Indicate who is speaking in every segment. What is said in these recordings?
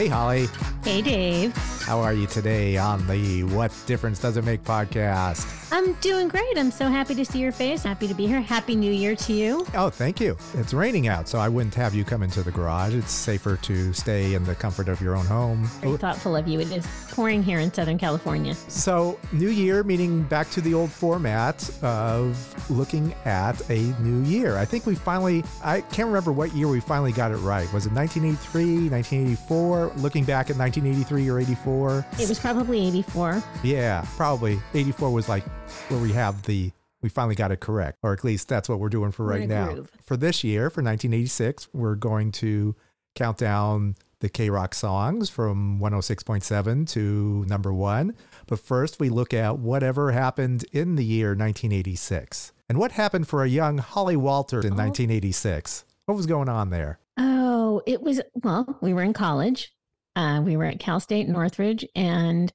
Speaker 1: Hey, Holly.
Speaker 2: Hey, Dave.
Speaker 1: How are you today on the What Difference Does It Make podcast?
Speaker 2: I'm doing great. I'm so happy to see your face. Happy to be here. Happy New Year to you.
Speaker 1: Oh, thank you. It's raining out, so I wouldn't have you come into the garage. It's safer to stay in the comfort of your own home.
Speaker 2: Very thoughtful of you. It is pouring here in Southern California.
Speaker 1: So, New Year, meaning back to the old format of looking at a new year. I think we finally, I can't remember what year we finally got it right. Was it 1983, 1984? Looking back at 1983 or 84?
Speaker 2: It was probably 84.
Speaker 1: Yeah, probably. 84 was like where we have the we finally got it correct, or at least that's what we're doing for right now.
Speaker 2: groove.
Speaker 1: For this year, for 1986, we're going to count down the KROQ songs from 106.7 to number one. But first, we look at whatever happened in the year 1986. And what happened for a young Holly Walter in 1986? What was going on there?
Speaker 2: Oh, it was, well, we were in college. Uh, we were at Cal State Northridge, and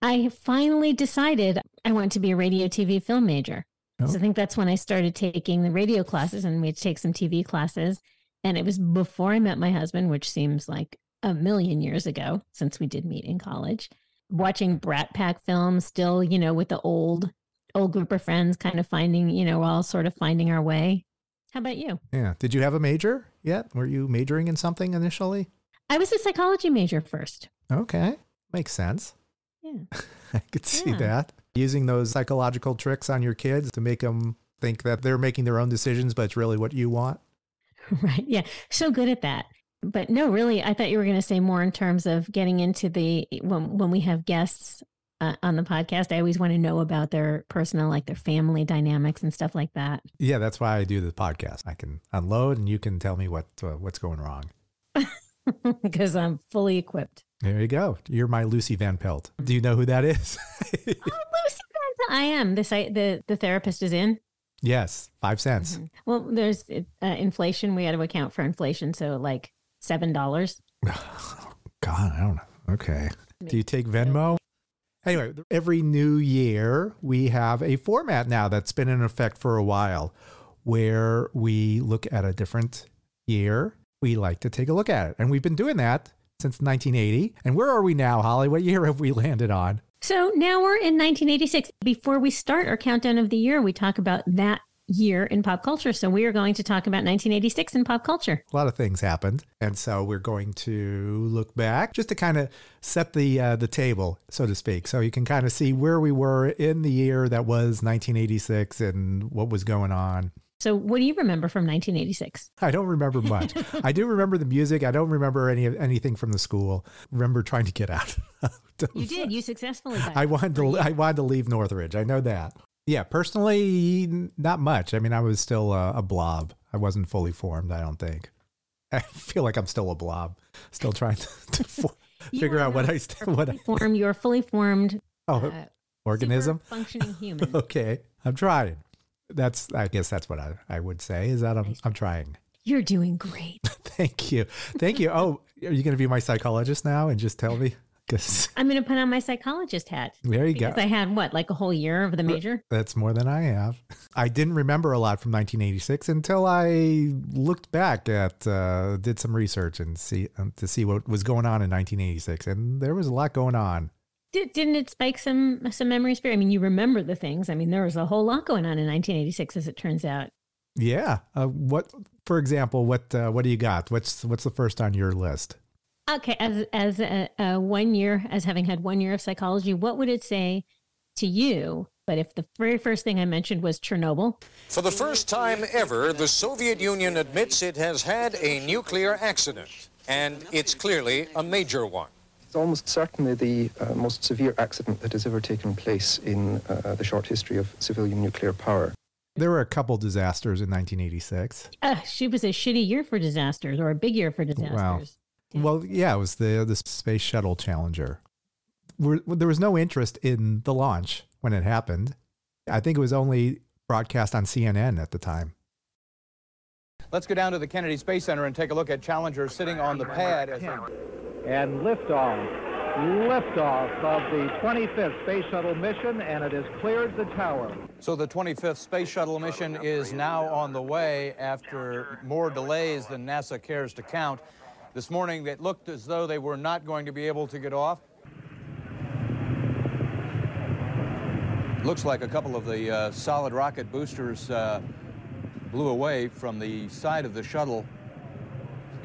Speaker 2: I finally decided I want to be a radio, TV, film major.
Speaker 1: Oh.
Speaker 2: So I think that's when I started taking the radio classes and we had to take some TV classes. And it was before I met my husband, which seems like a million years ago since we did meet in college. Watching Brat Pack films, still, you know, with the old, old group of friends, kind of finding, you know, all sort of finding our way. How about you?
Speaker 1: Yeah. Did you have a major yet? Were you majoring in something initially?
Speaker 2: I was a psychology major first.
Speaker 1: Okay. Makes sense.
Speaker 2: Yeah.
Speaker 1: I could see
Speaker 2: Yeah.
Speaker 1: that. Using those psychological tricks on your kids to make them think that they're making their own decisions, but it's really what you want.
Speaker 2: Right. Yeah. So good at that. But no, really, I thought you were going to say more in terms of getting into the when when we have guests uh, on the podcast. I always want to know about their personal, like their family dynamics and stuff like that.
Speaker 1: Yeah, that's why I do the podcast. I can unload and you can tell me what uh, what's going wrong.
Speaker 2: because I'm fully equipped.
Speaker 1: There you go. You're my Lucy Van Pelt. Do you know who that is?
Speaker 2: Oh, Lucy Vanza, I am the site the the therapist is in.
Speaker 1: yes, five cents.
Speaker 2: Well, there's uh, inflation. We had to account for inflation, so like seven dollars.
Speaker 1: God, I don't know. Okay. Do you take Venmo? Anyway, every new year we have a format now that's been in effect for a while where we look at a different year. We like to take a look at it. And we've been doing that since 1980. And where are we now, Holly? What year have we landed on?
Speaker 2: So now we're in 1986. Before we start our countdown of the year, we talk about that year in pop culture. So we are going to talk about 1986 in pop culture.
Speaker 1: A lot of things happened. And so we're going to look back just to kind of set the uh, the table, so to speak. So you can kind of see where we were in the year that was 1986 and what was going on.
Speaker 2: So what do you remember from 1986?
Speaker 1: I don't remember much. I do remember the music. I don't remember any of anything from the school. Remember trying to get out.
Speaker 2: You did. You successfully. got
Speaker 1: I wanted to. I wanted to leave Northridge. I know that. Yeah, personally, not much. I mean, I was still a, a blob. I wasn't fully formed. I don't think. I feel like I'm still a blob, still trying to, to fo-
Speaker 2: You
Speaker 1: figure out what I what I
Speaker 2: Form. You're fully formed
Speaker 1: oh
Speaker 2: uh,
Speaker 1: organism.
Speaker 2: functioning human.
Speaker 1: Okay, I'm trying. That's. I guess that's what I, I would say. Is that I'm I'm trying.
Speaker 2: You're doing great.
Speaker 1: Thank you. Thank you. Oh, are you going to be my psychologist now and just tell me? Because
Speaker 2: I'm going to put on my psychologist hat.
Speaker 1: there you go.
Speaker 2: Because I had what, like a whole year of the major?
Speaker 1: That's more than I have. I didn't remember a lot from 1986 until I looked back at, uh, did some research and see um, to see what was going on in 1986, and there was a lot going on.
Speaker 2: Did, didn't it spike some some memories for you? I mean, you remember the things. I mean, there was a whole lot going on in 1986, as it turns out.
Speaker 1: Yeah. Uh, what, for example, what uh, what do you got? What's what's the first on your list?
Speaker 2: Okay, as as a, a one year, as having had one year of psychology, what would it say to you? But if the very first thing I mentioned was Chernobyl,
Speaker 3: For the first time ever, the Soviet Union admits it has had a nuclear accident, and it's clearly a major one.
Speaker 4: It's almost certainly the uh, most severe accident that has ever taken place in uh, the short history of civilian nuclear power.
Speaker 1: There were a couple disasters in 1986.
Speaker 2: uh, she was a shitty year for disasters or a big year for disasters. Wow.
Speaker 1: Well, yeah, it was the the space shuttle Challenger. We're, there was no interest in the launch when it happened. I think it was only broadcast on CNN at the time.
Speaker 5: Let's go down to the Kennedy Space Center and take a look at Challenger sitting on the pad. As they...
Speaker 6: and liftoff. Liftoff of the 25th Space Shuttle mission, and it has cleared the tower.
Speaker 5: So the 25th Space Shuttle mission is now on the way after more delays than NASA cares to count. This morning, it looked as though they were not going to be able to get off. Looks like a couple of the uh, solid rocket boosters uh, blew away from the side of the shuttle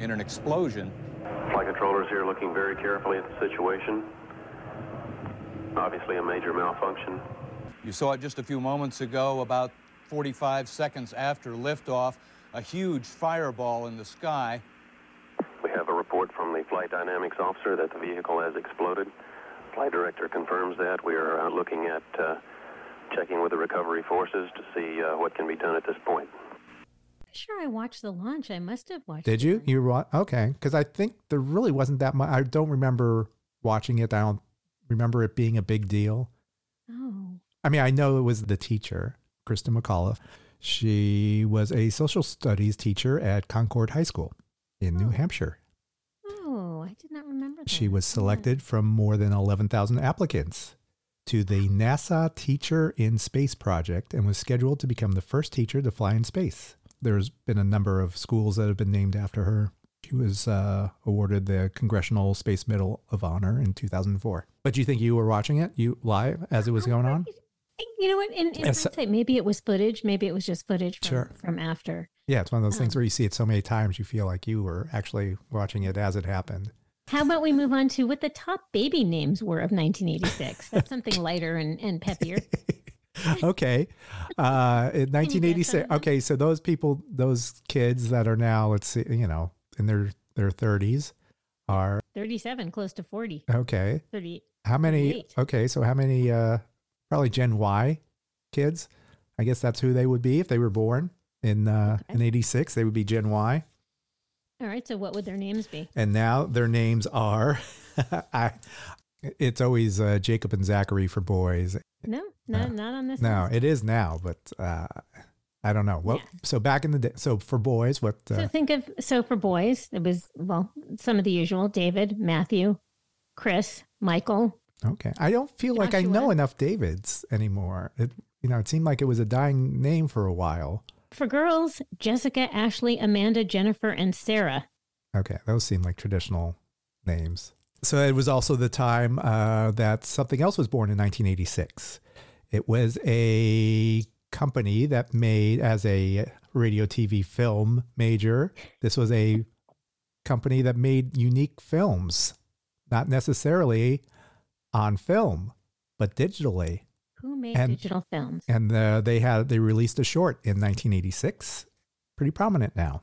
Speaker 5: in an explosion.
Speaker 7: Flight controllers here looking very carefully at the situation. Obviously a major malfunction.
Speaker 5: You saw it just a few moments ago, about 45 seconds after liftoff, a huge fireball in the sky.
Speaker 7: We have a report from the flight dynamics officer that the vehicle has exploded. Flight director confirms that. We are uh, looking at uh, checking with the recovery forces to see uh, what can be done at this point.
Speaker 2: Sure, I watched the launch. I must have watched.
Speaker 1: Did you?
Speaker 2: launch.
Speaker 1: You were okay? Because I think there really wasn't that much. I don't remember watching it. I don't remember it being a big deal.
Speaker 2: Oh,
Speaker 1: I mean, I know it was the teacher, Christa McAuliffe. She was a social studies teacher at Concord High School in New
Speaker 2: Oh.
Speaker 1: Hampshire.
Speaker 2: oh, I did not remember that.
Speaker 1: She was
Speaker 2: Yeah.
Speaker 1: selected from more than 11,000 applicants to the NASA Teacher in Space project and was scheduled to become the first teacher to fly in space. There's been a number of schools that have been named after her. She was uh, awarded the Congressional Space Medal of Honor in 2004. But do you think you were watching it, you live as it was going on?
Speaker 2: You know what? In, in
Speaker 1: Yes.
Speaker 2: hindsight, maybe it was footage. Maybe it was just footage from,
Speaker 1: Sure.
Speaker 2: from after.
Speaker 1: Yeah, it's one of those things
Speaker 2: Um,
Speaker 1: where you see it so many times, you feel like you were actually watching it as it happened.
Speaker 2: How about we move on to what the top baby names were of 1986? That's something lighter and, and peppier.
Speaker 1: okay. Uh, in 1986. Okay, so those people, those kids that are now, let's see, you know, in their their 30s are
Speaker 2: 37, close to 40.
Speaker 1: okay.
Speaker 2: 38.
Speaker 1: How many?
Speaker 2: 38.
Speaker 1: Okay, so how many? Uh, probably Gen Y kids. I guess that's who they would be if they were born in uh,
Speaker 2: Okay.
Speaker 1: in '86. They would be Gen Y,
Speaker 2: All right. So what would their names be?
Speaker 1: and now their names are. I. It's always uh, Jacob and Zachary for boys.
Speaker 2: No, not, not on this.
Speaker 1: No,
Speaker 2: list.
Speaker 1: it is now, but uh, I don't know. What?
Speaker 2: Yeah.
Speaker 1: So back in the day, so for boys, what?
Speaker 2: So
Speaker 1: Uh,
Speaker 2: think of so for boys, it was well some of the usual: David, Matthew, Chris, Michael.
Speaker 1: okay, I don't feel like I know enough Davids anymore. It, you know, it seemed like it was a dying name for a while.
Speaker 2: For girls, Jessica, Ashley, Amanda, Jennifer, and Sarah.
Speaker 1: Okay, those seem like traditional names. So it was also the time uh, that something else was born in 1986. It was a company that made, as a radio TV film major, this was a company that made unique films, not necessarily on film, but digitally.
Speaker 2: Who made
Speaker 1: And-
Speaker 2: digital films?
Speaker 1: And uh, they had they released a short in 1986, pretty prominent now.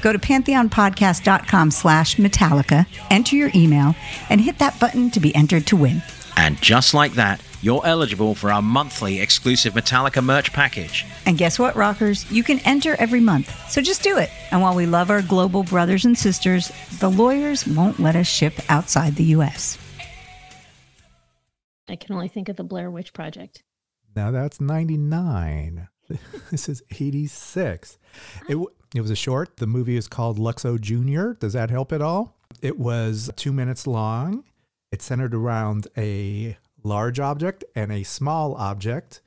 Speaker 8: Go to pantheonpodcast.com slash Metallica, enter your email, and hit that button to be entered to win.
Speaker 9: And just like that, you're eligible for our monthly exclusive Metallica merch package.
Speaker 8: And guess what, rockers? You can enter every month. So just do it. And while we love our global brothers and sisters, the lawyers won't let us ship outside the U.S.
Speaker 2: I can only think of the Blair Witch Project.
Speaker 1: Now that's 99. this is 86. It, w- it was a short. The movie is called Luxo Jr. Does that help at all? It was two minutes long. It centered around a large object and a small object.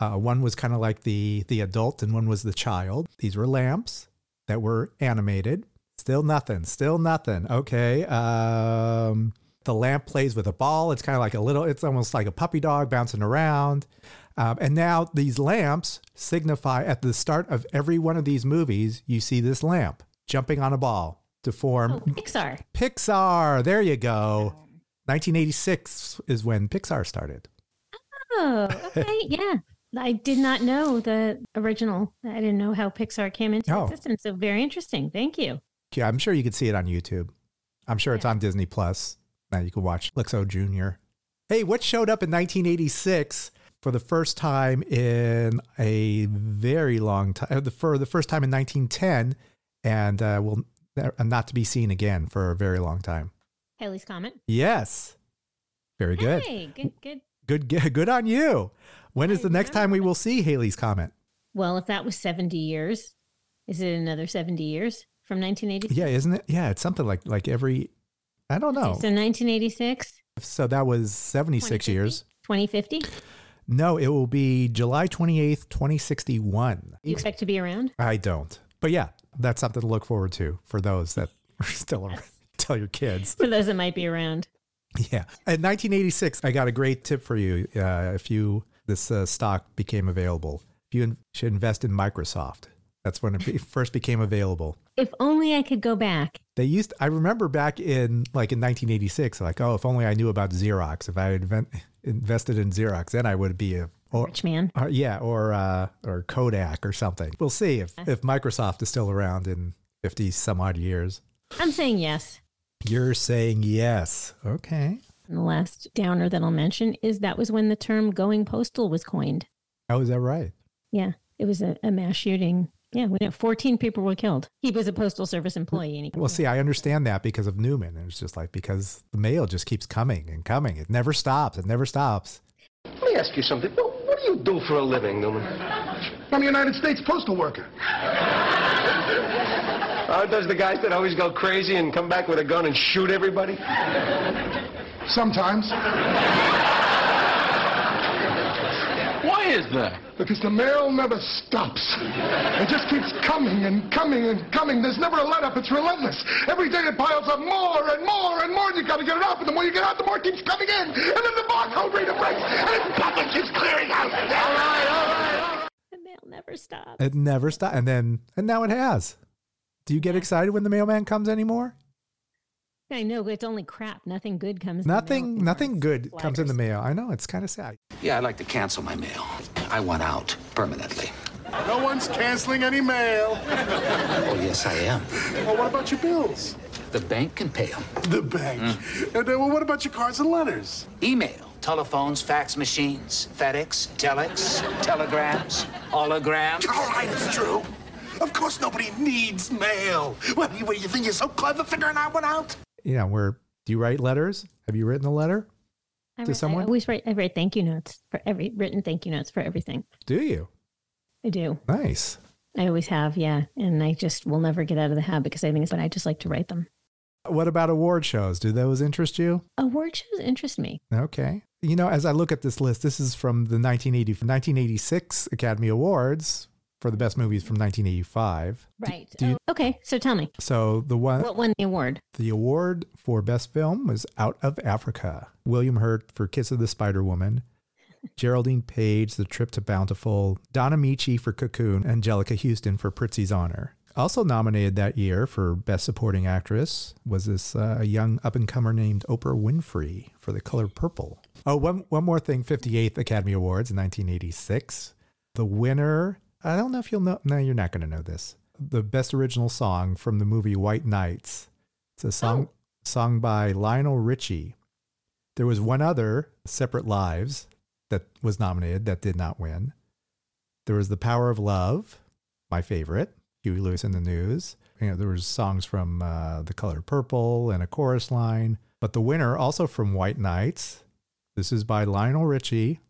Speaker 1: Uh, one was kind of like the the adult, and one was the child. These were lamps that were animated. Still nothing. Still nothing. Okay. Um, the lamp plays with a ball. It's kind of like a little. It's almost like a puppy dog bouncing around. Um, and now these lamps signify at the start of every one of these movies, you see this lamp jumping on a ball to form
Speaker 2: Oh, Pixar.
Speaker 1: Pixar. There you go. 1986 is when Pixar started.
Speaker 2: Oh, okay. yeah. I did not know the original. I didn't know how Pixar came into
Speaker 1: Oh.
Speaker 2: existence. So very interesting. Thank you.
Speaker 1: Yeah, I'm sure you could see it on YouTube. I'm sure it's on Disney Plus. Now you can watch Luxo Jr. Hey, what showed up in 1986 for the first time in a very long time? The for the first time in 1910, and uh, will uh, not to be seen again for a very long time.
Speaker 2: Halley's Comet.
Speaker 1: Yes, very good.
Speaker 2: Hey, good, good.
Speaker 1: Good, good, good on you. When is the next time we will see Halley's Comet?
Speaker 2: Well, if that was 70 years, is it another 70 years from 1980?
Speaker 1: Yeah, isn't it? Yeah, it's something like like every. I don't know.
Speaker 2: So 1986,
Speaker 1: So that was 76 years.
Speaker 2: 2050?
Speaker 1: No, it will be July 28th, 2061.
Speaker 2: You expect to be around?
Speaker 1: I don't. But yeah, that's something to look forward to for those that are still around. Tell your kids.
Speaker 2: For those that might be around.
Speaker 1: Yeah. In 1986, I got a great tip for you. Uh, if you this uh, stock became available, if you in, should invest in Microsoft. That's when it first became available.
Speaker 2: If only I could go back.
Speaker 1: They used. I remember back in like in 1986, like oh, if only I knew about Xerox. If I had invent, invested in Xerox, then I would be a or,
Speaker 2: Rich man.
Speaker 1: uh, yeah, or uh, or Kodak or something. We'll see if if Microsoft is still around in 50 some odd years.
Speaker 2: I'm saying yes.
Speaker 1: You're saying yes. Okay.
Speaker 2: And the last downer that I'll mention is that was when the term going postal was coined.
Speaker 1: Oh, How is that right?
Speaker 2: Yeah, it was a, a mass shooting. Yeah, when it, 14 people were killed. He was a postal service employee. And he,
Speaker 1: Well, see, I understand that because of Newman. It's just like because the mail just keeps coming and coming. It never stops. It never stops.
Speaker 10: Let me ask you something. What, what do you do for a living, Newman?
Speaker 11: I'm a United States postal worker.
Speaker 10: Uh, Aren't those the guys that always go crazy and come back with a gun and shoot everybody?
Speaker 11: Sometimes.
Speaker 10: Why is that?
Speaker 11: Because the mail never stops. It just keeps coming and coming and coming. There's never a let up. It's relentless. Every day it piles up more and more and more, and you gotta get it off. And the more you get out, the more it keeps coming in. And then the barcode reader breaks, and its public keeps clearing out. All right, all right, all right.
Speaker 2: the mail never stopped.
Speaker 1: It never stops. And then and now it has. Do you get excited when the mailman comes anymore?
Speaker 2: I know it's only crap. Nothing good comes. in the mail
Speaker 1: Nothing.
Speaker 2: anymore.
Speaker 1: Nothing
Speaker 2: It's
Speaker 1: good comes in the mail. I know it's kind of sad.
Speaker 12: Yeah, I'd like to cancel my mail. I want out permanently.
Speaker 11: No one's canceling any mail.
Speaker 12: Oh, yes, I am.
Speaker 11: Well, what about your bills?
Speaker 12: The bank can pay them.
Speaker 11: The bank. Mm. And then, well, what about your cards and letters?
Speaker 12: Email, telephones, fax machines, FedEx, telex, telegrams, holograms.
Speaker 11: All right, it's true. Of course, nobody needs mail. What, you, what, you think you're so clever figuring that one out?
Speaker 1: You know, where do you write letters? Have you written a letter
Speaker 2: I,
Speaker 1: to
Speaker 2: write-
Speaker 1: someone?
Speaker 2: I always write. I write thank you notes for every written thank you notes for everything.
Speaker 1: do you?
Speaker 2: I do.
Speaker 1: Nice.
Speaker 2: I always have. Yeah, and I just will never get out of the habit because I think it's. But I just like to write them.
Speaker 1: What about award shows? Do those interest you?
Speaker 2: Award shows interest me.
Speaker 1: Okay. You know, as I look at this list, this is from the 1980, 1986 Academy Awards for the best movies from 1985.
Speaker 2: Right.
Speaker 1: do you-
Speaker 2: Oh, okay. So tell me,
Speaker 1: So the one,
Speaker 2: what won the award?
Speaker 1: the award for best film was Out of Africa. William Hurt for Kiss of the Spider Woman. Geraldine Page, The Trip to Bountiful, Don Ameche for Cocoon, Anjelica Huston for Prizzi's Honor. Also nominated that year for Best Supporting Actress was this uh, young up and comer named Oprah Winfrey for The Color Purple. Oh, one, one more thing 58th Academy Awards in 1986. The winner, I don't know if you'll know. No, you're not going to know this. The best original song from the movie White Knights. It's a song sung by Lionel Richie. There was one other, Separate Lives, that was nominated that did not win. There was The Power of Love, my favorite, Huey Lewis and the News. You know, there was songs from uh, The Color Purple and a chorus line. But the winner, also from White Knights, this is by Lionel Richie,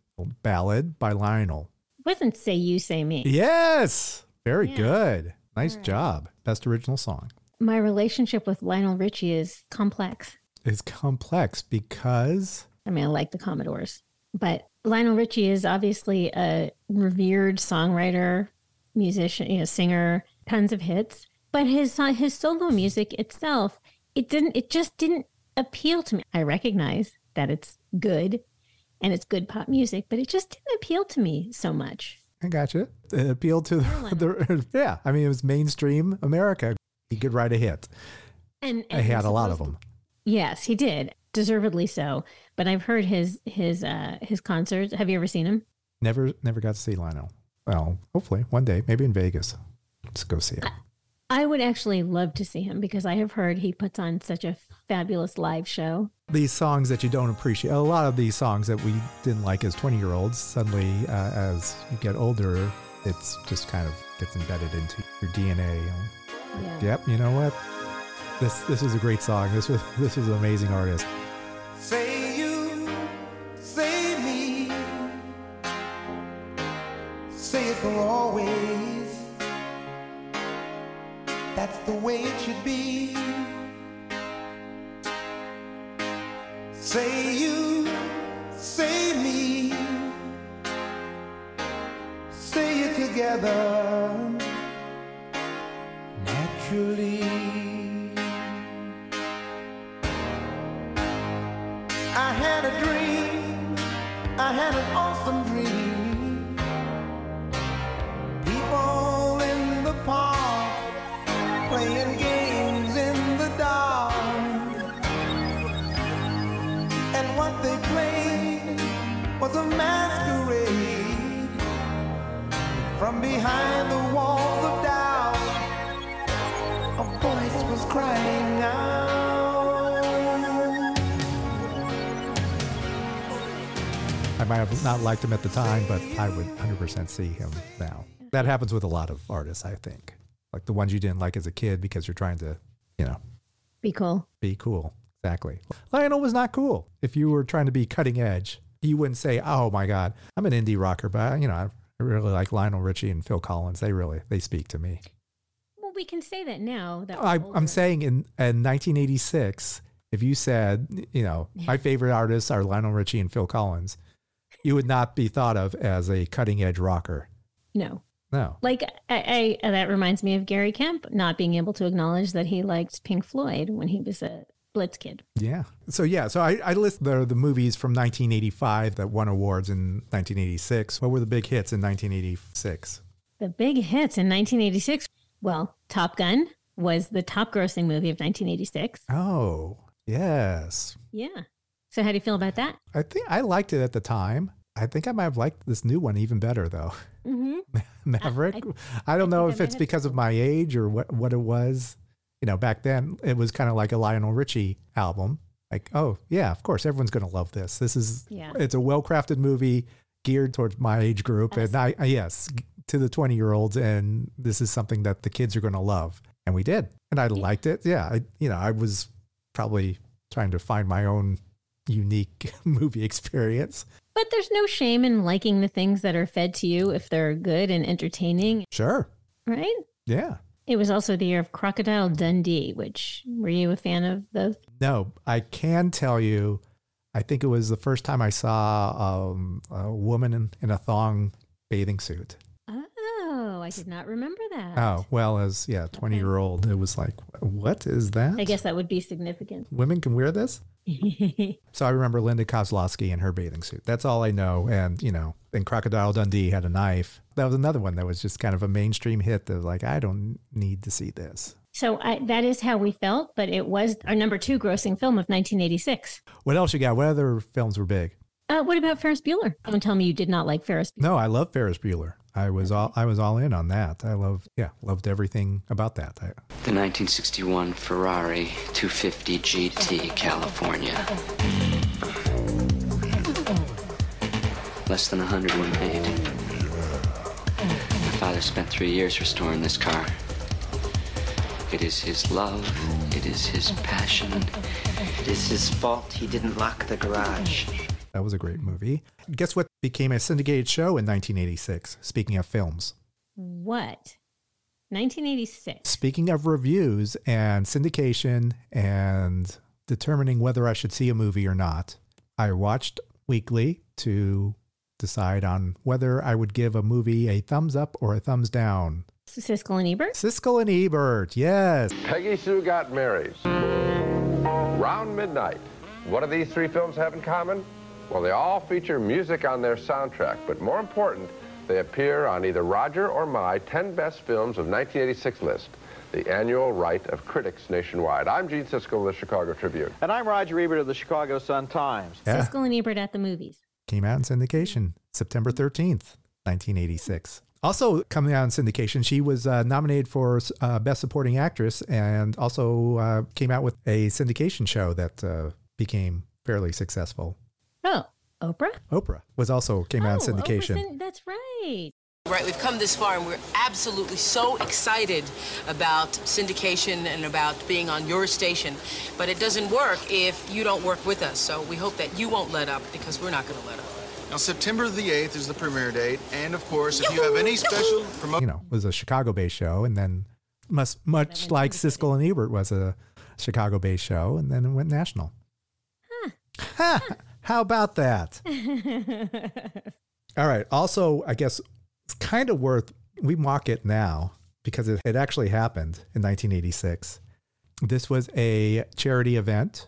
Speaker 1: ballad by Lionel.
Speaker 2: Wasn't Say You, Say Me.
Speaker 1: Yes, very
Speaker 2: Yeah.
Speaker 1: good. Nice
Speaker 2: right.
Speaker 1: job. Best original song.
Speaker 2: My relationship with Lionel Richie is complex.
Speaker 1: It's complex because
Speaker 2: I mean, I like the Commodores, but Lionel Richie is obviously a revered songwriter, musician, you know, singer, tons of hits. But his his solo music itself, it didn't. It just didn't appeal to me. I recognize that it's good, and it's good pop music, but it just didn't appeal to me so much.
Speaker 1: I gotcha. It appealed to the, yeah. I mean, it was mainstream America. He could write a hit.
Speaker 2: And,
Speaker 1: I
Speaker 2: and
Speaker 1: had a lot of them.
Speaker 2: Yes, he did, deservedly so. But I've heard his his uh his concerts. Have you ever seen him?
Speaker 1: Never, never got to see Lionel. Well, hopefully one day, maybe in Vegas. Let's go see it.
Speaker 2: I would actually love to see him because I have heard he puts on such a fabulous live show.
Speaker 1: These songs that you don't appreciate, a lot of these songs that we didn't like as 20 year olds, suddenly uh, as you get older, it's just kind of gets embedded into your DNA.
Speaker 2: Yeah.
Speaker 1: Yep, you know what? This this was a great song. This was this was an amazing artist.
Speaker 13: Say you, say me, say it for always. That's the way it should be. Say you, say me, say it together naturally. Behind the walls of doubt. A voice was crying out.
Speaker 1: I might have not liked him at the time, but I would 100% see him now. That happens with a lot of artists, I think. Like the ones you didn't like as a kid because you're trying to, you know,
Speaker 2: Be cool.
Speaker 1: be cool. Exactly. Lionel was not cool. If you were trying to be cutting edge, you wouldn't say, "Oh my God, I'm an indie rocker," but you know, I really like Lionel Richie and Phil Collins. They really they speak to me.
Speaker 2: Well, we can say that now. That
Speaker 1: I, I'm saying in, in 1986, if you said, you know, my favorite artists are Lionel Richie and Phil Collins, you would not be thought of as a cutting edge rocker.
Speaker 2: no.
Speaker 1: No.
Speaker 2: Like I, I, that reminds me of Gary Kemp not being able to acknowledge that he liked Pink Floyd when he was a Blitz kid.
Speaker 1: Yeah. So yeah. So I, I list the the movies from 1985 that won awards in 1986. What were the big hits in 1986?
Speaker 2: The big hits in 1986. Well, Top Gun was the top grossing movie of 1986.
Speaker 1: Oh yes.
Speaker 2: Yeah. So how do you feel about that?
Speaker 1: I think I liked it at the time. I think I might have liked this new one even better though.
Speaker 2: Mm-hmm.
Speaker 1: Maverick. I, don't know if it's because of my age or what what it was. You know, back then it was kind of like a Lionel Richie album. Like, oh yeah, of course everyone's going to love this. This is
Speaker 2: Yeah.
Speaker 1: it's a well crafted movie geared towards my age group, and I, yes to the twenty year olds, and this is something that the kids are going to love, and we did, and I liked it. Yeah, I you know I was probably trying to find my own unique movie experience.
Speaker 2: But there's no shame in liking the things that are fed to you if they're good and entertaining,
Speaker 1: Sure.
Speaker 2: right?
Speaker 1: Yeah.
Speaker 2: It was also the year of Crocodile Dundee, which were you a fan of those?
Speaker 1: No, I can tell you, I think it was the first time I saw um, a woman in, in a thong bathing suit.
Speaker 2: I did not remember that.
Speaker 1: Oh, well, as yeah, 20 year old, it was like, what is that?
Speaker 2: I guess that would be significant.
Speaker 1: Women can wear this? So I remember Linda Kozlowski in her bathing suit. That's all I know. And, you know, then Crocodile Dundee had a knife. That was another one that was just kind of a mainstream hit that was like, I don't need to see this.
Speaker 2: So I, that is how we felt, but it was our number two grossing film of 1986.
Speaker 1: What else you got? What other films were big?
Speaker 2: Uh, what about Ferris Bueller? Don't tell me you did not like Ferris Bueller.
Speaker 1: No, I love Ferris Bueller. I was all I was all in on that. I love yeah, loved everything about that. I,
Speaker 14: The 1961 Ferrari 250 GT California. Less than a hundred when made. My father spent three years restoring this car. It is his love. It is his passion.
Speaker 15: It is his fault he didn't lock the garage.
Speaker 1: That was a great movie. Guess what became a syndicated show in 1986? Speaking of films.
Speaker 2: What? 1986.
Speaker 1: Speaking of reviews and syndication and determining whether I should see a movie or not, I watched weekly to decide on whether I would give a movie a thumbs up or a thumbs down.
Speaker 2: Siskel and Ebert?
Speaker 1: Siskel and Ebert, yes.
Speaker 16: Peggy Sue Got Married. Round Midnight. What do these three films have in common? Well, they all feature music on their soundtrack, but more important, they appear on either Roger or my 10 Best Films of 1986 list, the annual rite of critics nationwide. I'm Gene Siskel of the Chicago Tribune.
Speaker 6: And I'm Roger Ebert of the Chicago Sun-Times.
Speaker 1: Yeah.
Speaker 2: Siskel and Ebert at the movies.
Speaker 1: Came out in syndication September 13th, 1986. Also coming out in syndication, she was uh, nominated for uh, Best Supporting Actress and also uh, came out with a syndication show that uh, became fairly successful.
Speaker 2: Oh, Oprah?
Speaker 1: Oprah was also came out in
Speaker 2: Oh, Oprah's
Speaker 1: syndication.
Speaker 2: in- that's right.
Speaker 17: Right, we've come this far and we're absolutely so excited about syndication and about being on your station. But it doesn't work if you don't work with us. So we hope that you won't let up because we're not going to let up.
Speaker 18: Now, September the 8th is the premiere date. And of course, if you have any special promotion.
Speaker 1: you know, it was a Chicago-based show, and then must much like Siskel and Ebert was a Chicago-based show, and then it went national. Ha! How about that? All right. Also, I guess it's kind of worth we mock it now because it, it actually happened in 1986. This was a charity event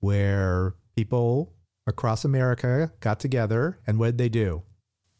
Speaker 1: where people across America got together, and what did they do?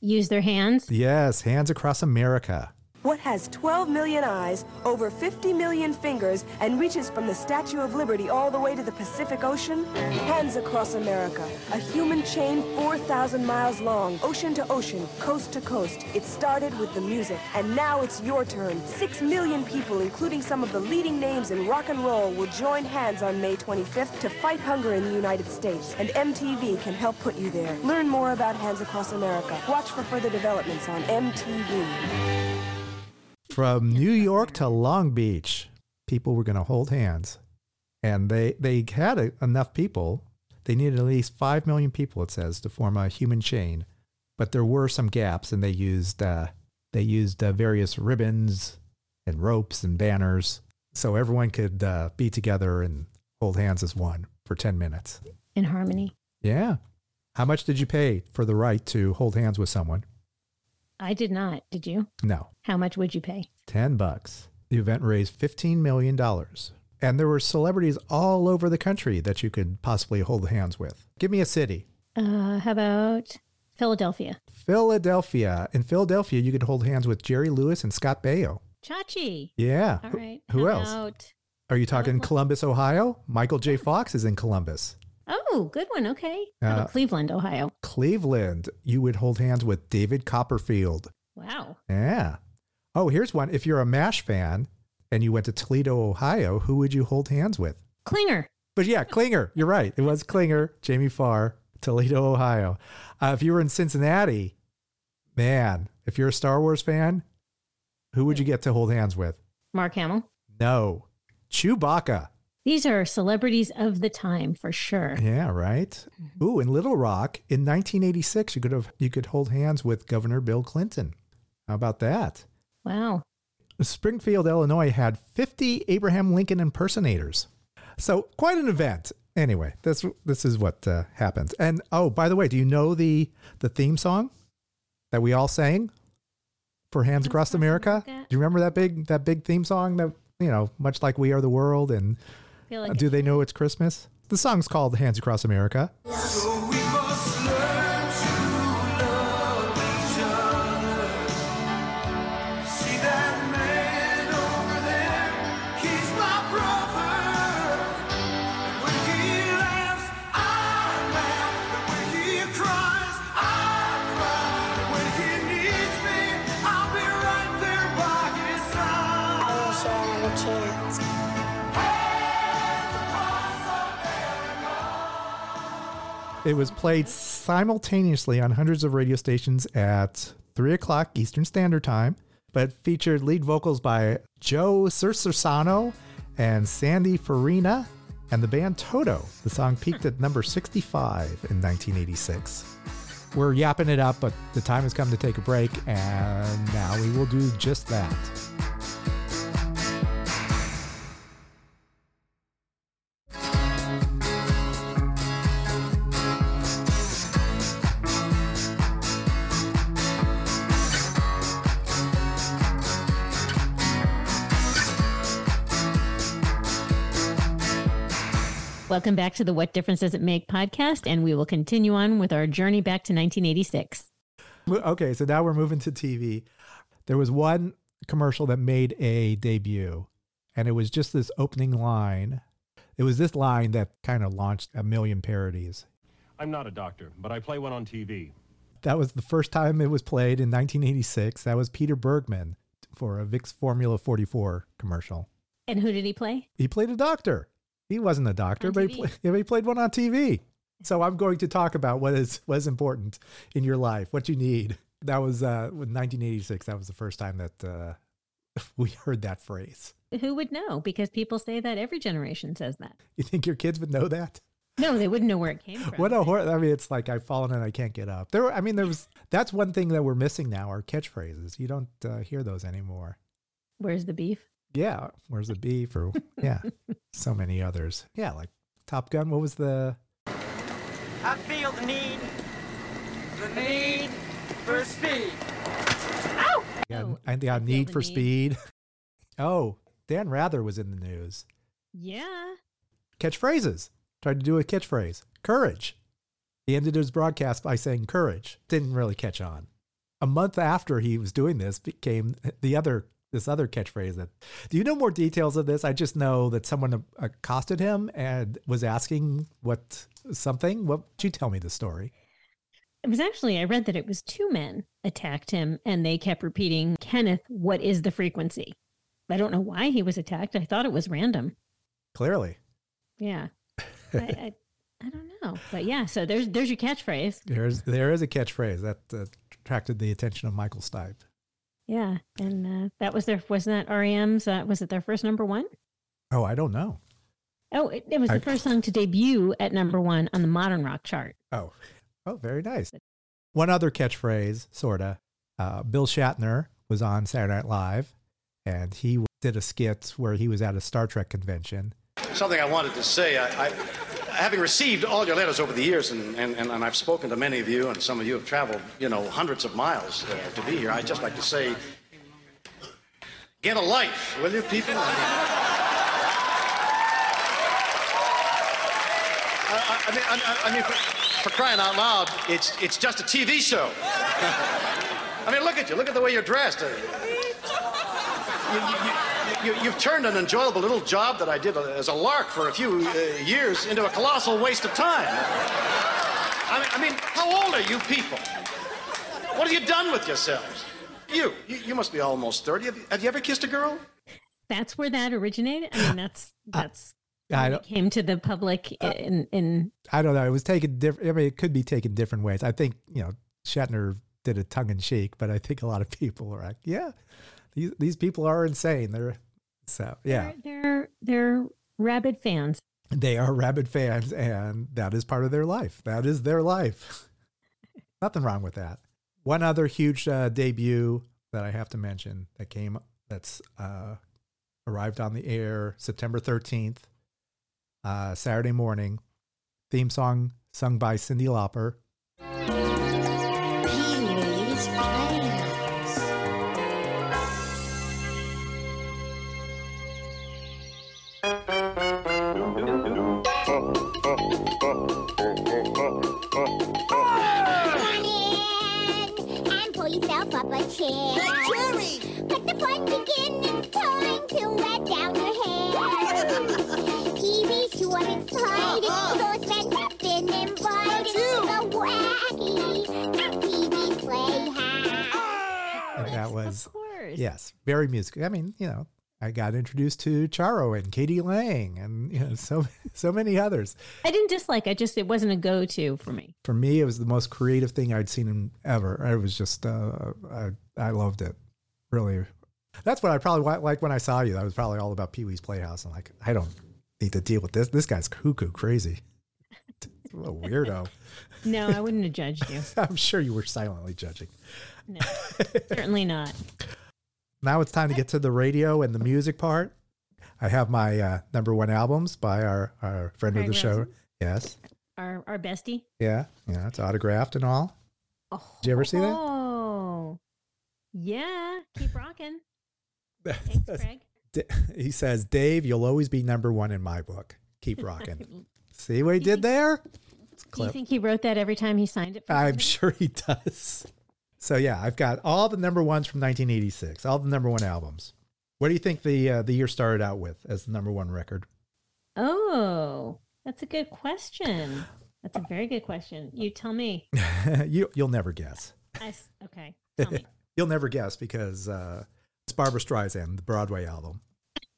Speaker 2: Use their hands.
Speaker 1: Yes, Hands Across America.
Speaker 19: What has 12 million eyes, over 50 million fingers, and reaches from the Statue of Liberty all the way to the Pacific Ocean? Hands Across America, a human chain 4,000 miles long, ocean to ocean, coast to coast. It started with the music, and now it's your turn. Six million people, including some of the leading names in rock and roll, will join hands on May 25th to fight hunger in the United States, and MTV can help put you there. Learn more about Hands Across America. Watch for further developments on MTV.
Speaker 1: From New York to Long Beach, people were going to hold hands. And they, they had a, enough people. They needed at least 5 million people, it says, to form a human chain. But there were some gaps, and they used, uh, they used uh, various ribbons and ropes and banners so everyone could uh, be together and hold hands as one for 10 minutes.
Speaker 2: In harmony.
Speaker 1: Yeah. How much did you pay for the right to hold hands with someone?
Speaker 2: I did not. Did you?
Speaker 1: No.
Speaker 2: How much would you pay?
Speaker 1: 10 bucks. The event raised $15 million. And there were celebrities all over the country that you could possibly hold hands with. Give me a city.
Speaker 2: Uh, how about Philadelphia?
Speaker 1: Philadelphia. In Philadelphia, you could hold hands with Jerry Lewis and Scott Baio.
Speaker 2: Chachi.
Speaker 1: Yeah.
Speaker 2: All
Speaker 1: Who- Who, else?
Speaker 2: about-
Speaker 1: Are you talking Columbus, Ohio? Michael J. Fox is in Columbus.
Speaker 2: Oh, good one. Okay.
Speaker 1: Uh,
Speaker 2: Cleveland, Ohio?
Speaker 1: Cleveland, you would hold hands with David Copperfield.
Speaker 2: Wow.
Speaker 1: Yeah. Oh, here's one. If you're a MASH fan and you went to Toledo, Ohio, who would you hold hands with?
Speaker 2: Klinger.
Speaker 1: But yeah, Klinger. You're right. It was Klinger, Jamie Farr, Toledo, Ohio. Uh, if you were in Cincinnati, man, if you're a Star Wars fan, who would you get to hold hands with?
Speaker 2: Mark Hamill.
Speaker 1: No, Chewbacca.
Speaker 2: These are celebrities of the time for sure.
Speaker 1: Yeah, right. Ooh, in Little Rock, in 1986, you could have you could hold hands with Governor Bill Clinton. How about that?
Speaker 2: Wow.
Speaker 1: Springfield, Illinois had 50 Abraham Lincoln impersonators. So quite an event. Anyway, this this is what uh, happened. And oh, by the way, do you know the the theme song that we all sang for Hands Across America? Do you remember that big that big theme song that you know, much like We Are the World and
Speaker 2: Feel
Speaker 1: uh,
Speaker 2: like
Speaker 1: Do They Know It's Christmas? The song's called Hands Across America.
Speaker 13: See
Speaker 1: It was played simultaneously on hundreds of radio stations at 3 o'clock Eastern Standard Time, but featured lead vocals by Joe Cerisano and Sandy Farina and the band Toto. The song peaked at number 65 in 1986. We're yapping it up, but the time has come to take a break, and now we will do just that.
Speaker 2: Welcome back to the What Difference Does It Make podcast, and we will continue on with our journey back to 1986.
Speaker 1: Okay, so now we're moving to TV. There was one commercial that made a debut, and it was just this opening line. It was this line that kind of launched a million parodies.
Speaker 20: I'm not a doctor, but I play one on TV.
Speaker 1: That was the first time it was played in 1986. That was Peter Bergman for a Vicks Formula 44 commercial.
Speaker 2: And who did he play?
Speaker 1: He played a doctor. He wasn't a doctor, but he, play, he played one on TV. So I'm going to talk about what is what is important in your life, what you need. That was uh, 1986. That was the first time that uh, we heard that phrase.
Speaker 2: Who would know? Because people say that every generation says that.
Speaker 1: You think your kids would know that?
Speaker 2: No, they wouldn't know where it came from.
Speaker 1: What a horror! I mean, it's like I've fallen and I can't get up. There, were, I mean, there was. That's one thing that we're missing now: are catchphrases. You don't uh, hear those anymore.
Speaker 2: Where's the beef?
Speaker 1: Yeah, where's the B for yeah, so many others. Yeah, like Top Gun. What was the?
Speaker 13: I feel the need, the need for speed. Ow!
Speaker 1: Yeah,
Speaker 2: Oh,
Speaker 1: I got Need for Speed. oh, Dan Rather was in the news.
Speaker 2: Yeah.
Speaker 1: Catchphrases. Tried to do a catchphrase. Courage. He ended his broadcast by saying courage. Didn't really catch on. A month after he was doing this became the other this other catchphrase that do you know more details of this? I just know that someone accosted him and was asking what something. What would you tell me the story?
Speaker 2: It was actually, I read that it was two men attacked him and they kept repeating, Kenneth, what is the frequency? I don't know why he was attacked. I thought it was random.
Speaker 1: Clearly.
Speaker 2: Yeah. I, I, I don't know. But yeah, so there's there's your catchphrase.
Speaker 1: There's there is a catchphrase that uh, attracted the attention of Michael Stipe.
Speaker 2: Yeah. And uh, that was their, wasn't that REM's, uh, was it their first number one?
Speaker 1: Oh, I don't know.
Speaker 2: Oh, it, it was the first song to debut at number one on the modern rock chart.
Speaker 1: Oh, oh, very nice. One other catchphrase, sorta. Uh, Bill Shatner was on Saturday Night Live, and he did a skit where he was at a Star Trek convention.
Speaker 21: Something I wanted to say. I, I, having received all your letters over the years, and, and, and I've spoken to many of you, and some of you have traveled, you know, hundreds of miles uh, to be here, I'd just like to say, get a life, will you, people? I, I mean, I, I mean for, for crying out loud, it's, it's just a TV show. I mean, look at you. Look at the way you're dressed. Uh, you, you, you, you've turned an enjoyable little job that I did as a lark for a few uh, years into a colossal waste of time. I mean, I mean, how old are you people? What have you done with yourselves? You, you, you must be almost 30. Have you, have you ever kissed a girl?
Speaker 2: That's where that originated. I mean, that's that's
Speaker 1: I don't,
Speaker 2: it came to the public in in
Speaker 1: I don't know. It was taken different. I mean, it could be taken different ways. I think you know Shatner did it tongue in cheek, but I think a lot of people are like, yeah, these these people are insane. They're so yeah,
Speaker 2: they're they're, they're rabid fans.
Speaker 1: they are rabid fans, and that is part of their life. That is their life. Nothing wrong with that. One other huge uh, debut that I have to mention that came that's uh, arrived on the air September thirteenth, uh, Saturday morning. Theme song sung by Cyndi Lauper. Very musical. I mean, you know, I got introduced to Charo and k.d. lang, and you know, so so many others.
Speaker 2: I didn't dislike. I just it wasn't a go-to for me.
Speaker 1: For me, it was the most creative thing I'd seen in ever. It was just, uh, I, I loved it. Really. That's what I probably like when I saw you. That was probably all about Pee Wee's Playhouse. I'm like, I don't need to deal with this. This guy's cuckoo crazy. What a weirdo.
Speaker 2: No, I wouldn't have judged you.
Speaker 1: I'm sure you were silently judging.
Speaker 2: No, certainly not.
Speaker 1: Now it's time to get to the radio and the music part. I have my uh, number one albums by our, our friend of the
Speaker 2: Craig
Speaker 1: show. Yes.
Speaker 2: Our our bestie.
Speaker 1: Yeah. Yeah. It's autographed and all. Oh. Did you ever see that?
Speaker 2: Oh, yeah. Keep rocking. Thanks, Craig.
Speaker 1: He says, Dave, you'll always be number one in my book. Keep rocking. See what he did there?
Speaker 2: Do you think he wrote that every time he signed it? For
Speaker 1: I'm sure he does. So yeah, I've got all the number ones from 1986, all the number one albums. What do you think the uh, the year started out with as the number one record?
Speaker 2: Oh, that's a good question. That's a very good question. You tell me.
Speaker 1: you you'll never guess.
Speaker 2: I okay. Tell me.
Speaker 1: you'll never guess because uh, it's Barbra Streisand, the Broadway album.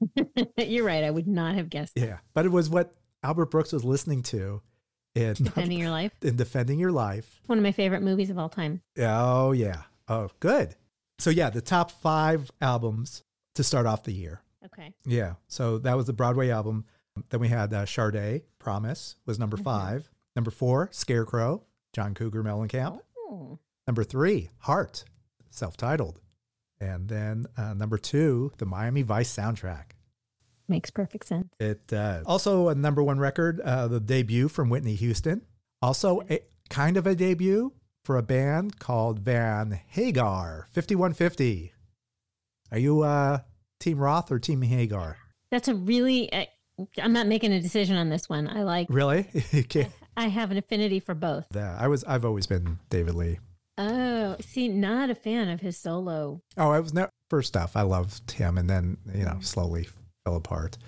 Speaker 2: You're right. I would not have guessed.
Speaker 1: Yeah, but it was what Albert Brooks was listening to in
Speaker 2: Defending Your Life.
Speaker 1: in defending your life.
Speaker 2: One of my favorite movies of all time.
Speaker 1: Oh yeah. Oh good. So yeah, the top five albums to start off the year.
Speaker 2: Okay.
Speaker 1: Yeah. So that was the Broadway album. Then we had uh, Sade, Promise was number
Speaker 2: Mm-hmm.
Speaker 1: five. Number four, Scarecrow, John Cougar Mellencamp.
Speaker 2: Oh.
Speaker 1: Number three, Heart, self-titled. And then uh, number two, the Miami Vice soundtrack.
Speaker 2: Makes perfect sense.
Speaker 1: It does. Also a number one record, uh, the debut from Whitney Houston. Also a kind of a debut for a band called Van Hagar, 5150. Are you uh, Team Roth or Team Hagar?
Speaker 2: That's a really. I, I'm not making a decision on this one. I like.
Speaker 1: Really?
Speaker 2: I have an affinity for both.
Speaker 1: That I was. I've always been David Lee.
Speaker 2: Oh, see, not a fan of his solo.
Speaker 1: Oh, I was never. First off, I loved him, and then you know slowly fell apart.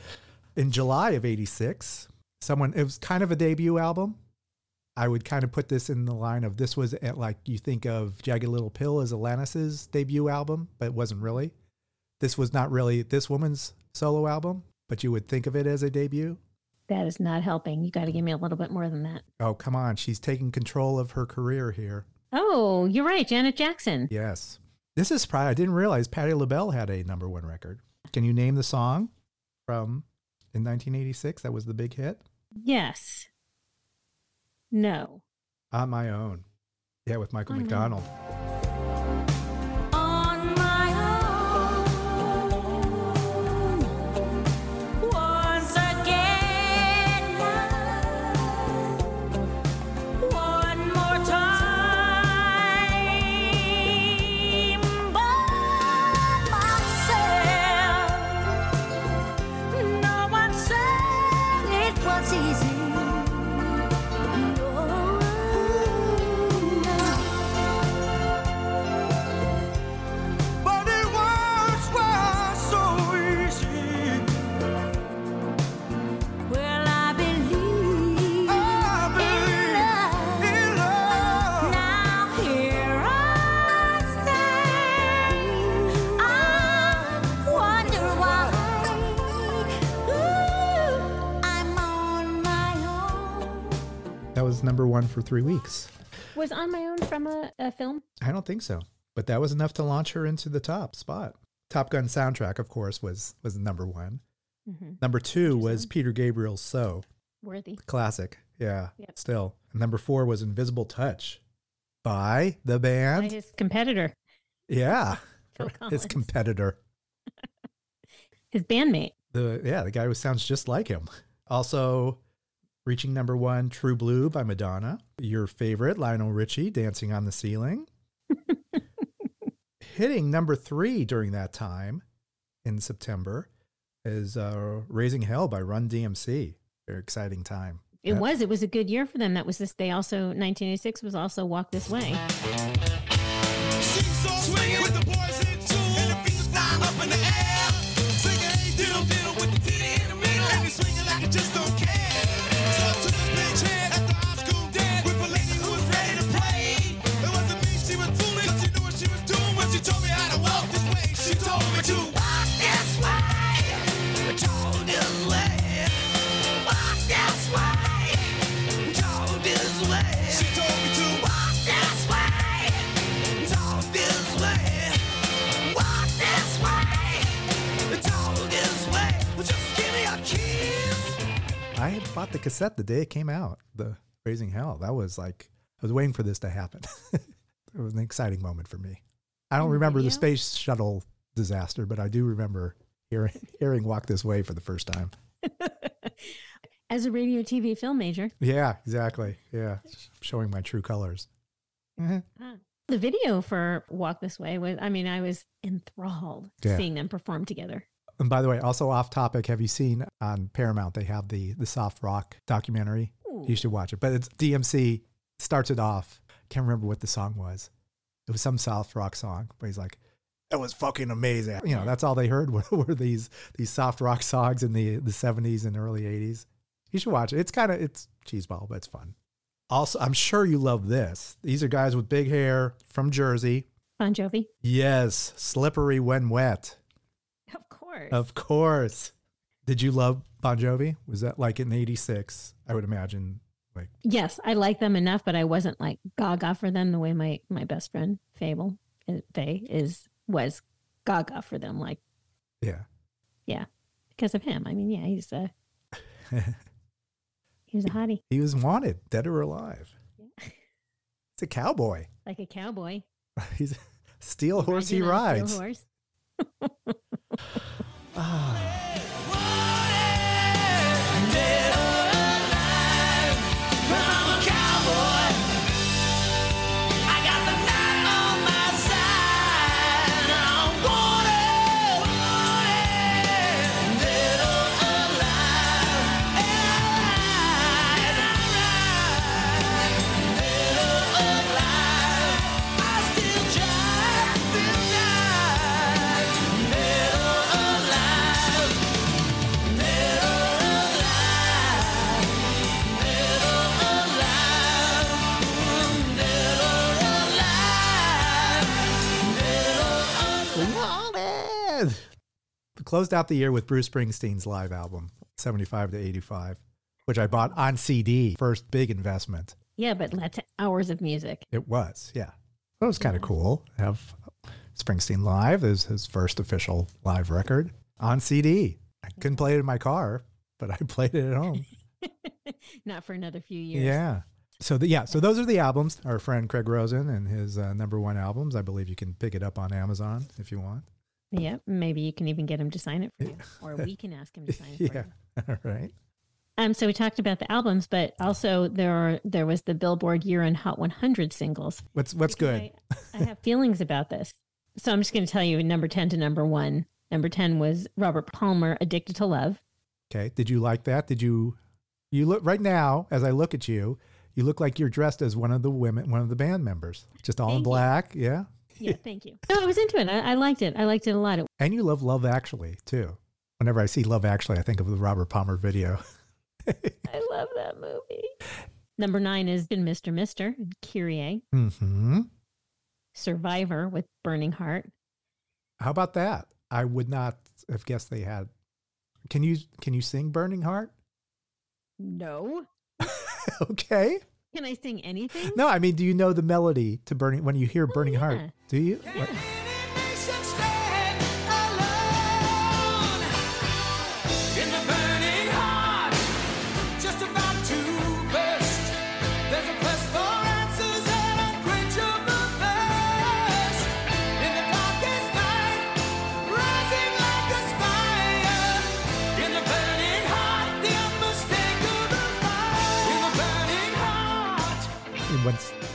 Speaker 1: In July of '86, someone. It was kind of a debut album. I would kind of put this in the line of this was at, like you think of Jagged Little Pill as Alanis's debut album, but it wasn't really. This was not really this woman's solo album, but you would think of it as a debut.
Speaker 2: That is not helping. You got to give me a little bit more than that.
Speaker 1: Oh, come on. She's taking control of her career here.
Speaker 2: Oh, you're right, Janet Jackson.
Speaker 1: Yes. This is probably, I didn't realize Patti LaBelle had a number one record. Can you name the song from in 1986 that was the big hit?
Speaker 2: Yes. No.
Speaker 1: On My Own. Yeah, with Michael
Speaker 2: On
Speaker 1: McDonald.
Speaker 13: On was
Speaker 1: number one for three weeks.
Speaker 2: Was On My Own from a, a film?
Speaker 1: I don't think so, but that was enough to launch her into the top spot. Top Gun soundtrack, of course, was was number one.
Speaker 2: Mhm.
Speaker 1: Number two was Peter Gabriel's "So,"
Speaker 2: Worthy.
Speaker 1: classic. Yeah,
Speaker 2: Yep.
Speaker 1: still. And number four was "Invisible Touch" by the
Speaker 2: By
Speaker 1: band.
Speaker 2: his competitor,
Speaker 1: Yeah, his competitor.
Speaker 2: his bandmate.
Speaker 1: The yeah, the guy who sounds just like him. Also, reaching number one, "True Blue" by Madonna. Your favorite, Lionel Richie, "Dancing on the Ceiling." Hitting number three during that time in September is uh, "Raising Hell" by Run DMC. Very exciting time.
Speaker 2: It
Speaker 1: Yeah.
Speaker 2: was. It was a good year for them. That was this. They also 1986 was also Walk This Way.
Speaker 1: Bought the cassette the day it came out, the Raising Hell. That was like, I was waiting for this to happen. it was an exciting moment for me. I don't
Speaker 2: the
Speaker 1: remember the space shuttle disaster, but I do remember hearing, hearing Walk This Way for the first time.
Speaker 2: As a radio TV film major,
Speaker 1: Yeah, exactly. Yeah, showing my true colors. Mhm.
Speaker 2: the video for Walk This Way was, I mean, I was enthralled
Speaker 1: Yeah.
Speaker 2: seeing them perform together.
Speaker 1: And by the way, also off topic, have you seen on Paramount they have the the soft rock documentary? You should watch it. But it's DMC starts it off. Can't remember what the song was. It was some soft rock song, but he's like, "It was fucking amazing." You know, that's all they heard were, were these these soft rock songs in the the seventies and early eighties. You should watch it. It's kind of it's cheeseball, but it's fun. Also, I'm sure you love this. These are guys with big hair from Jersey.
Speaker 2: Bon Jovi,
Speaker 1: Yes, slippery when wet.
Speaker 2: of course.
Speaker 1: Of course. Did you love Bon Jovi? Was that like in 86? I would imagine like
Speaker 2: Yes, I like them enough, but I wasn't like gaga for them the way my my best friend Fable uh, Faye is was gaga for them. Like,
Speaker 1: yeah.
Speaker 2: yeah, because of him. I mean, yeah, he's a he was a hottie,
Speaker 1: He was wanted, dead or alive. It's a cowboy.
Speaker 2: like a cowboy.
Speaker 1: He's a steel horse he
Speaker 2: riding a steel
Speaker 1: rides.
Speaker 2: horse.
Speaker 1: Wanted. Closed out the year with Bruce Springsteen's live album, 75 to 85, which I bought on CD. First big investment.
Speaker 2: Yeah, but that's hours of music.
Speaker 1: It was, yeah. That was kind of cool. Have Springsteen live is his first official live record on CD. I couldn't play it in my car, but I played it at home.
Speaker 2: Not for another few years.
Speaker 1: Yeah. So the, yeah, so those are the albums. Our friend Craig Rosen and his uh, number one albums. I believe you can pick it up on Amazon if you want.
Speaker 2: Yeah, maybe you can even get him to sign it for you, or we can ask him to sign it for
Speaker 1: Yeah.
Speaker 2: you.
Speaker 1: All right.
Speaker 2: Um, so we talked about the albums, but also there are there was the Billboard Year in Hot 100 singles.
Speaker 1: What's what's good?
Speaker 2: I have feelings about this, so I'm just going to tell you number 10 to number one. Number 10 was Robert Palmer, "Addicted to Love."
Speaker 1: Okay. Did you like that? Did you you look right now as I look at you, you look like you're dressed as one of the women, one of the band members. Just all in
Speaker 2: Thank you.
Speaker 1: black. Yeah.
Speaker 2: Yeah, thank you. No, I was into it. I, I liked it. I liked it a lot. It,
Speaker 1: And you love Love Actually too. Whenever I see Love Actually, I think of the Robert Palmer video.
Speaker 2: I love that movie. Number nine is been Mr. Mister, Kyrie,
Speaker 1: hmm
Speaker 2: Survivor with Burning Heart.
Speaker 1: How about that? I would not have guessed they had. Can you can you sing Burning Heart?
Speaker 2: No.
Speaker 1: okay.
Speaker 2: Can I sing anything?
Speaker 1: No, I mean, do you know the melody to Burning when you hear oh, Burning Heart? Do you? What-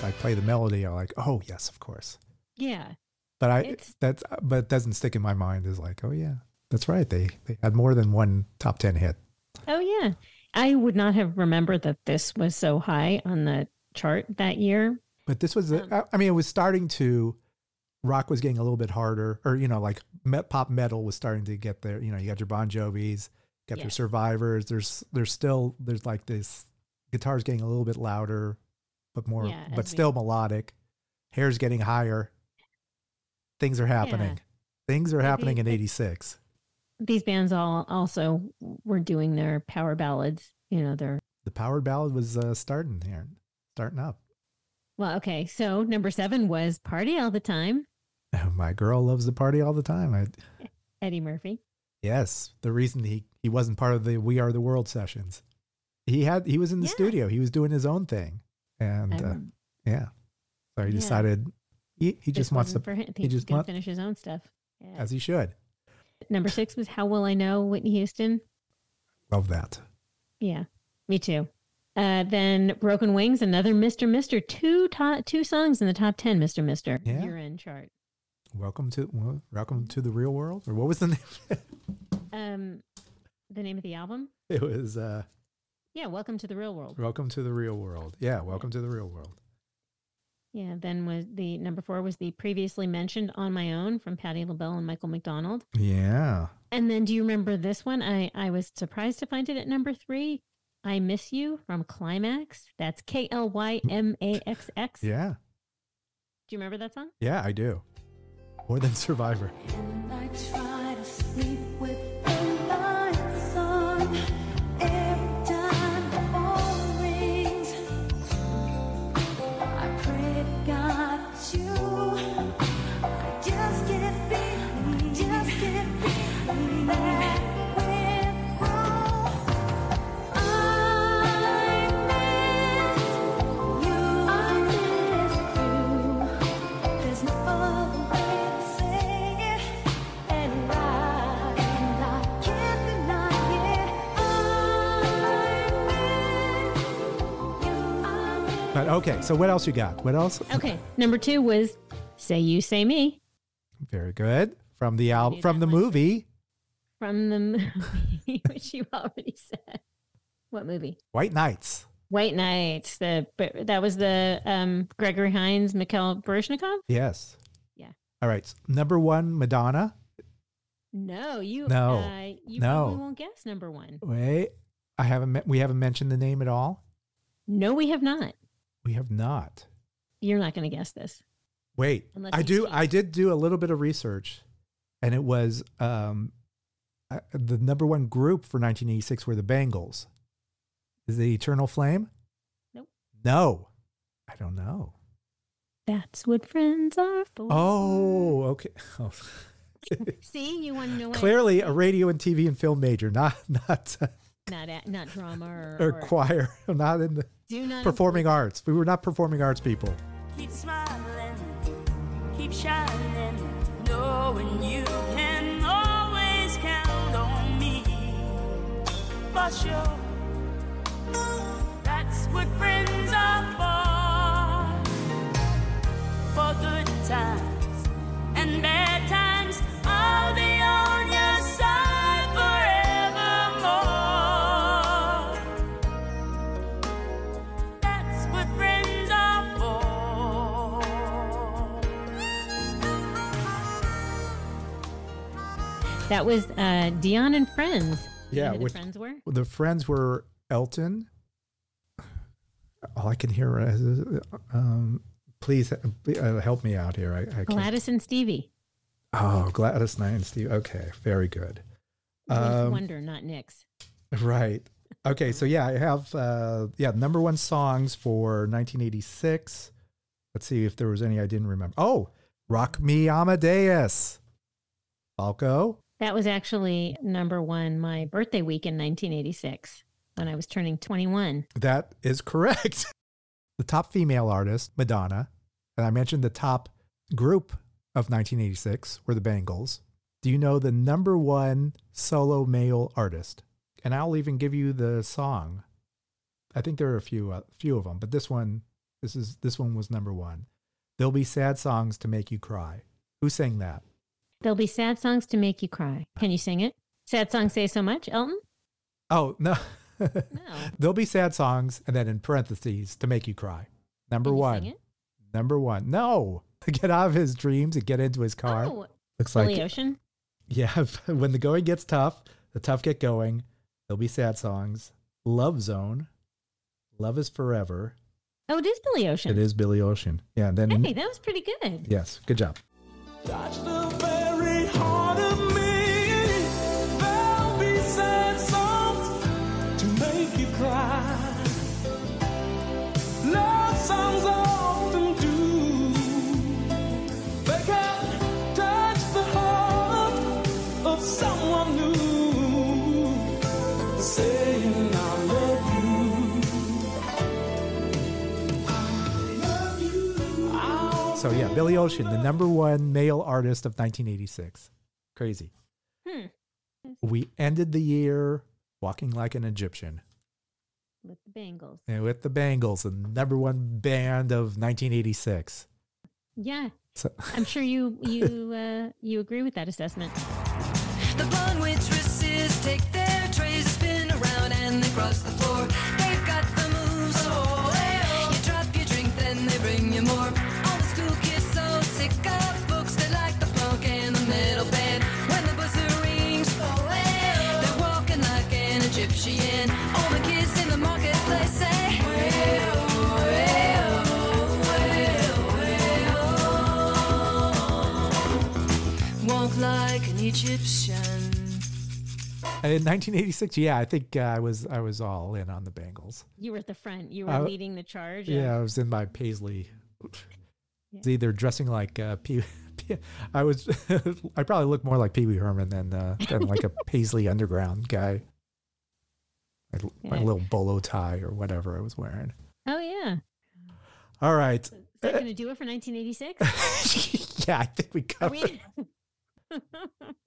Speaker 1: I play the melody, I'm like, oh yes, of course.
Speaker 2: Yeah.
Speaker 1: But I
Speaker 2: It's-
Speaker 1: that's but it doesn't stick in my mind as like, oh yeah, that's right. They they had more than one top ten hit.
Speaker 2: Oh yeah. I would not have remembered that this was so high on the chart that year.
Speaker 1: But this was,
Speaker 2: Um,
Speaker 1: I I mean, it was starting to, rock was getting a little bit harder, or, you know, like met, pop metal was starting to get there. You know, you got your Bon Jovis, got your Survivors. There's, there's still, there's like this, guitar's getting a little bit louder, but more,
Speaker 2: Yeah,
Speaker 1: but still melodic. Hair's getting higher. Things are happening. Things are happening in
Speaker 2: it-
Speaker 1: 86.
Speaker 2: These bands all also were doing their power ballads. You know, their
Speaker 1: The power ballad was uh, starting here, starting up.
Speaker 2: well, okay. So number seven was "Party All the Time."
Speaker 1: My girl loves to party all the time. I,
Speaker 2: Eddie Murphy.
Speaker 1: yes, the reason he, he wasn't part of the We Are the World sessions. he had he was in the studio. He was doing his own thing, and uh,
Speaker 2: Um,
Speaker 1: yeah, so he
Speaker 2: yeah.
Speaker 1: decided he, he just wants to
Speaker 2: for him.
Speaker 1: he just wants
Speaker 2: finish his own stuff. Yeah.
Speaker 1: as he should.
Speaker 2: Number six was How Will I Know, Whitney Houston.
Speaker 1: Love that.
Speaker 2: Yeah, me too. Uh, then Broken Wings, another Mr. Mister, two top, two songs in the top ten, Mr. Mister
Speaker 1: Yeah.
Speaker 2: year end chart.
Speaker 1: Welcome to well, welcome to the real world, or what was the name?
Speaker 2: Um, the name of the album?
Speaker 1: it was uh,
Speaker 2: Yeah, Welcome to the Real World.
Speaker 1: Welcome to the real world. Yeah, welcome to the real world.
Speaker 2: Yeah, then was the number four was the previously mentioned On My Own from Patti LaBelle and Michael McDonald.
Speaker 1: Yeah.
Speaker 2: And then do you remember this one? I, I was surprised to find it at number three. I Miss You from Klymaxx. That's K L Y M A X X.
Speaker 1: Yeah.
Speaker 2: Do you remember that song?
Speaker 1: Yeah, I do. More than Survivor. But okay, so what else you got? What else?
Speaker 2: Okay. Number two was Say You, Say Me
Speaker 1: Very good. From the album, from the movie
Speaker 2: from the movie, which you already said. What movie?
Speaker 1: White Nights.
Speaker 2: White Nights. The but that was the um, Gregory Hines, Mikhail Baryshnikov.
Speaker 1: Yes.
Speaker 2: Yeah.
Speaker 1: All right. Number one, Madonna.
Speaker 2: No, you.
Speaker 1: No.
Speaker 2: uh, you
Speaker 1: No.
Speaker 2: probably won't guess number one.
Speaker 1: Wait, I haven't. We haven't mentioned the name at all.
Speaker 2: No, we have not.
Speaker 1: We have not.
Speaker 2: You're not going to guess this.
Speaker 1: Wait,
Speaker 2: Unless
Speaker 1: I do.
Speaker 2: cheat.
Speaker 1: I did do a little bit of research, and it was um, uh, the number one group for 1986 were the Bangles. Is the Eternal Flame?
Speaker 2: Nope.
Speaker 1: No, I don't know.
Speaker 2: That's what friends are for.
Speaker 1: Oh, okay. Oh.
Speaker 2: See, you want to know?
Speaker 1: Clearly, a radio and TV and film major, not not uh,
Speaker 2: not not drama or,
Speaker 1: or
Speaker 2: or
Speaker 1: choir, not in the
Speaker 2: Do not
Speaker 1: performing arts. We were not performing arts people.
Speaker 13: Keep smiling, keep shining, knowing you can always count on me. For sure, that's what friends are for. For good times and bad times,
Speaker 2: That was uh, Dionne and Friends.
Speaker 1: Yeah,
Speaker 2: who the
Speaker 1: which-
Speaker 2: friends were.
Speaker 1: The friends were Elton. All I can hear is, um, please uh, help me out here. I, I can't.
Speaker 2: Gladys and Stevie.
Speaker 1: Oh, Gladys Knight and Stevie. Okay, very good. Um,
Speaker 2: Wonder, not Nicks.
Speaker 1: Right. Okay, so yeah, I have uh yeah, number one songs for 1986. Let's see if there was any I didn't remember. Oh, Rock Me Amadeus. Falco.
Speaker 2: That was actually number one my birthday week in 1986 when I was turning 21.
Speaker 1: That is correct. the top female artist, Madonna, and I mentioned the top group of 1986 were the Bangles. Do you know the number one solo male artist? And I'll even give you the song. I think there are a few uh, few of them, but this one this is this one was number 1. There'll be sad songs to make you cry. Who sang that?
Speaker 2: There'll be sad songs to make you cry. Can you sing it? Sad songs say so much, Elton?
Speaker 1: Oh, no. No. There'll be sad songs and then in parentheses to make you cry. Number
Speaker 2: Can you
Speaker 1: 1.
Speaker 2: sing it?
Speaker 1: Number 1. No. To get out of his dreams and get into his car.
Speaker 2: Oh,
Speaker 1: Looks
Speaker 2: Billy
Speaker 1: like
Speaker 2: Ocean.
Speaker 1: Yeah, when the going gets tough, the tough get going. There'll be sad songs. Love Zone. Love is Forever.
Speaker 2: Oh, it is Billy Ocean.
Speaker 1: It is Billy Ocean. Yeah, then
Speaker 2: Hey, that was pretty good.
Speaker 1: yes, good job.
Speaker 13: Heart
Speaker 1: So yeah, Billy Ocean, the number one male artist of 1986. Crazy.
Speaker 2: Hmm.
Speaker 1: We ended the year walking like an Egyptian
Speaker 2: With the Bangles.
Speaker 1: and with the Bangles, the number one band of 1986.
Speaker 2: Yeah.
Speaker 1: So,
Speaker 2: I'm sure you you uh, you agree with that assessment.
Speaker 22: The blonde waitresses take their trays spin around and they cross the floor. Egyptian.
Speaker 1: And in 1986, yeah, I think uh, I was I was all in on the Bangles.
Speaker 2: You were at the front. You were
Speaker 1: Uh,
Speaker 2: leading the charge.
Speaker 1: Yeah, I was in my paisley. It's either dressing like uh, Pee. Pee- I was. I probably looked more like Pee Wee Herman than uh, than like a paisley underground guy. My, my little bolo tie or whatever I was wearing.
Speaker 2: Oh yeah.
Speaker 1: All right.
Speaker 2: Is that going to do it for 1986?
Speaker 1: yeah, I think we
Speaker 2: Are
Speaker 1: covered.
Speaker 2: we?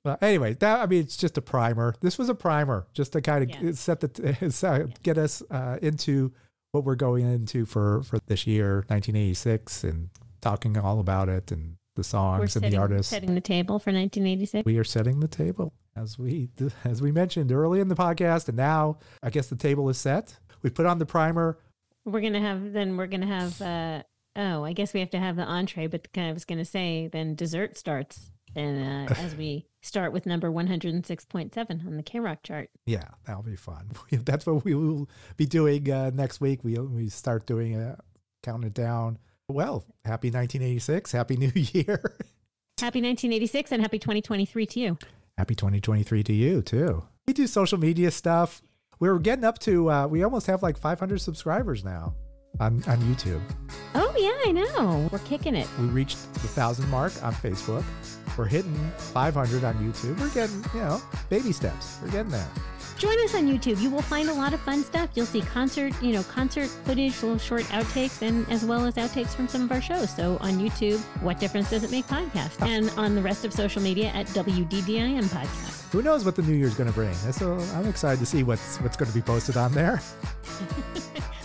Speaker 1: Well, anyway, that I mean, it's just a primer. This was a primer, just to kind of
Speaker 2: Yeah.
Speaker 1: set the get us uh, into what we're going into for for this year, 1986, and talking all about it and the
Speaker 2: We're
Speaker 1: songs and
Speaker 2: setting,
Speaker 1: the artists.
Speaker 2: setting the table for 1986.
Speaker 1: We are setting the table as we as we mentioned early in the podcast, and now I guess the table is set. We put on the primer.
Speaker 2: We're gonna have then we're gonna have uh oh I guess we have to have the entree, but I was gonna say then dessert starts and uh, as we start with number 106.7 on the KROQ chart.
Speaker 1: Yeah, that'll be fun. That's what we will be doing uh, next week. We we start doing a counting it down. Well, happy 1986, happy New Year,
Speaker 2: Happy 1986 and happy 2023 to you.
Speaker 1: happy 2023 to you too. We do social media stuff. We're getting up to uh, we almost have like 500 subscribers now on on YouTube.
Speaker 2: Oh yeah, I know. We're kicking it.
Speaker 1: We reached the thousand mark on Facebook. We're hitting 500 on YouTube. We're getting you know baby steps. We're getting there.
Speaker 2: Join us on YouTube. You will find a lot of fun stuff. You'll see concert, you know, concert footage, little short outtakes, and as well as outtakes from some of our shows. So on YouTube, what difference does it make podcast? And on the rest of social media at WDDIM podcast.
Speaker 1: Who knows what the new year's going to bring? So I'm excited to see what's what's going to be posted on there.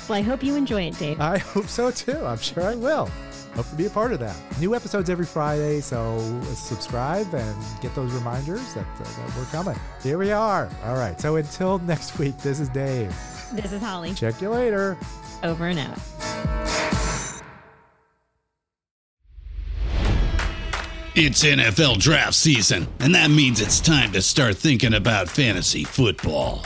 Speaker 2: Well, I hope you enjoy it, Dave.
Speaker 1: I hope so too. I'm sure I will. Hope to be a part of that. New episodes every Friday, so subscribe and get those reminders that, uh, that we're coming. Here we are. All right. So until next week, this is Dave.
Speaker 2: This is Holly.
Speaker 1: Check you later.
Speaker 2: Over and out.
Speaker 23: It's NFL draft season, and that means it's time to start thinking about fantasy football.